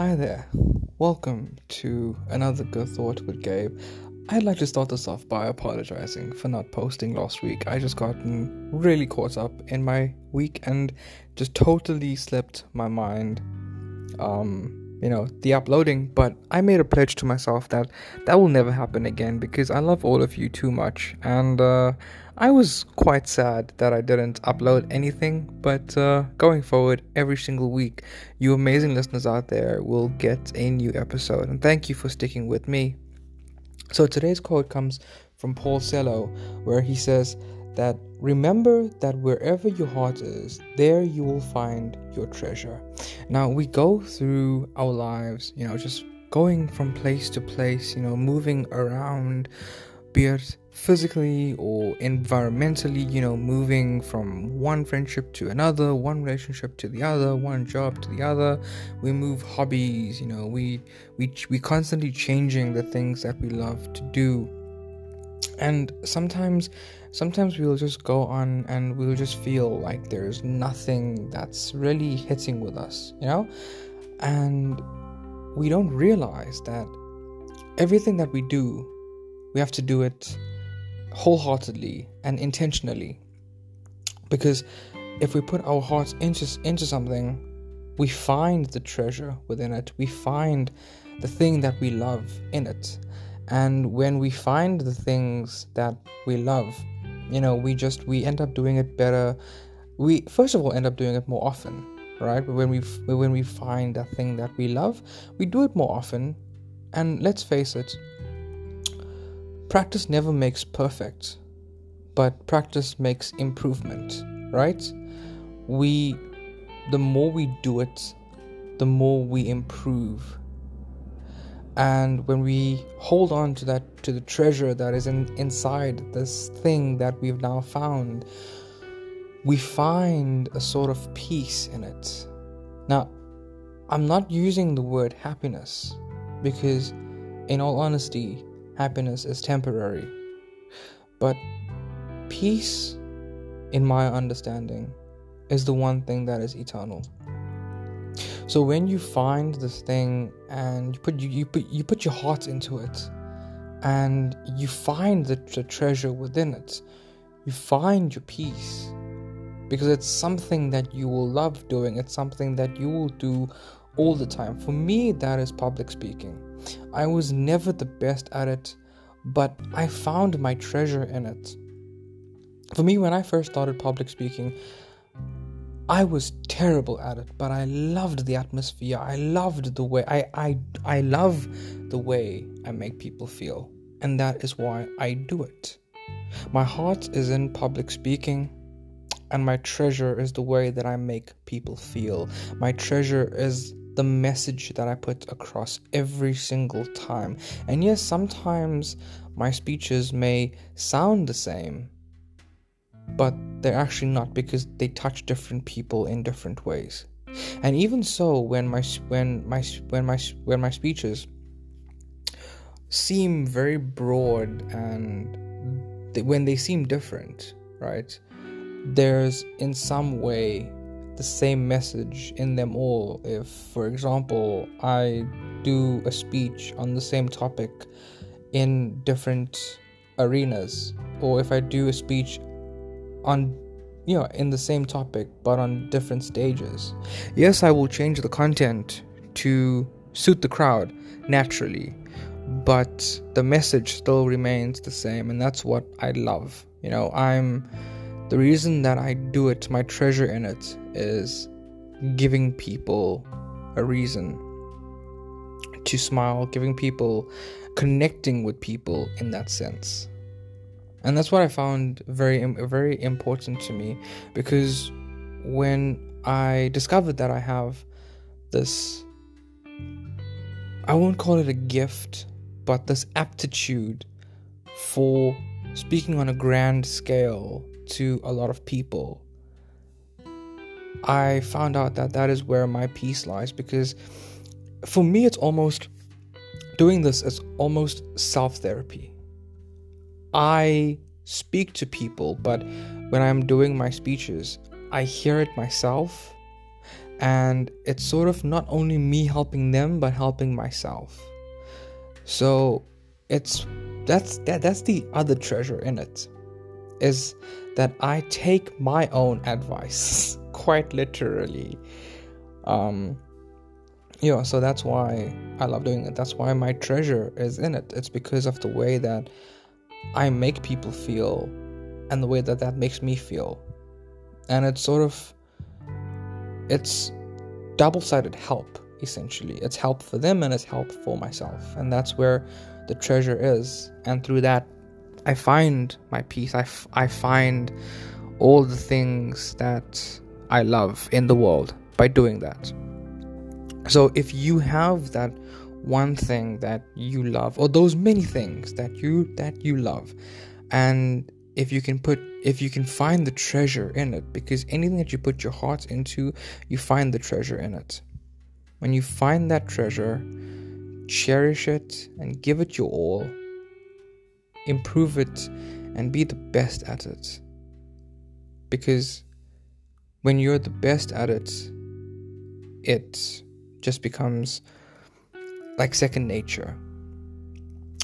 Hi there. Welcome to another Good Thought with Gabe. I'd like to start this off by apologizing for not posting last week. I just gotten really caught up in my week and just totally slipped my mind. Um, you know, the uploading, but I made a pledge to myself that that will never happen again because I love all of you too much and uh I was quite sad that I didn't upload anything, but uh, going forward, every single week, you amazing listeners out there will get a new episode. And thank you for sticking with me. So today's quote comes from Paul Coelho, where he says that remember that wherever your heart is, there you will find your treasure. Now, we go through our lives, you know, just going from place to place, you know, moving around be it physically or environmentally, you know, moving from one friendship to another, one relationship to the other, one job to the other. We move hobbies, you know, we we we constantly changing the things that we love to do. And sometimes sometimes we'll just go on and we'll just feel like there's nothing that's really hitting with us, you know? And we don't realize that everything that we do we have to do it wholeheartedly and intentionally. Because if we put our hearts into, into something, we find the treasure within it. We find the thing that we love in it. And when we find the things that we love, you know, we just we end up doing it better. We first of all end up doing it more often, right? When we when we find that thing that we love, we do it more often. And let's face it, practice never makes perfect, but practice makes improvement, right? We, the more we do it, the more we improve. And when we hold on to that, to the treasure that is in, inside this thing that we've now found, we find a sort of peace in it. Now, I'm not using the word happiness because, in all honesty, happiness is temporary. But peace, in my understanding, is the one thing that is eternal. So when you find this thing and you put you, you put you put your heart into it and you find the, the treasure within it, you find your peace because it's something that you will love doing. It's something that you will do all the time. For me, that is public speaking. I was never the best at it, but I found my treasure in it. For me, when I first started public speaking, I was terrible at it, but I loved the atmosphere. I loved the way I I I love the way I make people feel, and that is why I do it. My heart is in public speaking, and my treasure is the way that I make people feel. My treasure is the message that I put across every single time. And yes, sometimes my speeches may sound the same, but they're actually not because they touch different people in different ways. And even so, when my when my when my when my speeches seem very broad and they, when they seem different, right? There's in some way the same message in them all. If, for example, I do a speech on the same topic in different arenas, or if I do a speech on you know in the same topic but on different stages yes i will change the content to suit the crowd naturally but the message still remains the same and that's what i love you know i'm the reason that I do it, my treasure in it, is giving people a reason to smile, giving people, connecting with people in that sense. And that's what I found very, very important to me because when I discovered that I have this, I won't call it a gift, but this aptitude for speaking on a grand scale to a lot of people, I found out that that is where my peace lies because for me, it's almost doing this is almost self therapy. I speak to people, but when I'm doing my speeches, I hear it myself and it's sort of not only me helping them but helping myself so it's that's that that's the other treasure in it is that i take my own advice quite literally. Um you know so that's why i love doing it. That's why my treasure is in it. It's because of the way that i make people feel and the way that that makes me feel. And it's sort of it's double-sided help essentially. It's help for them and it's help for myself. And that's where the treasure is. And through that i find my peace. I, f- I find all the things that i love in the world by doing that. So if you have that one thing that you love or those many things that you that you love and if you can put if you can find the treasure in it because anything that you put your heart into you find the treasure in it. When you find that treasure cherish it and give it your all improve it and be the best at it. Because when you're the best at it it just becomes like second nature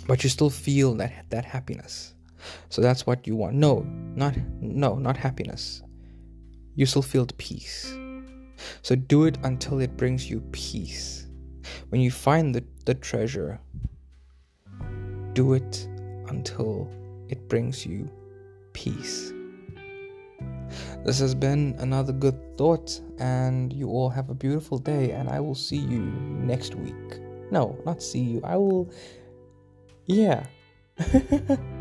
but you still feel that that happiness so that's what you want. No, not no, not happiness. You still feel the peace. So do it until it brings you peace. When you find the, the treasure, do it until it brings you peace. This has been another good thought, and you all have a beautiful day, and I will see you next week. No, not see you. I will. Yeah.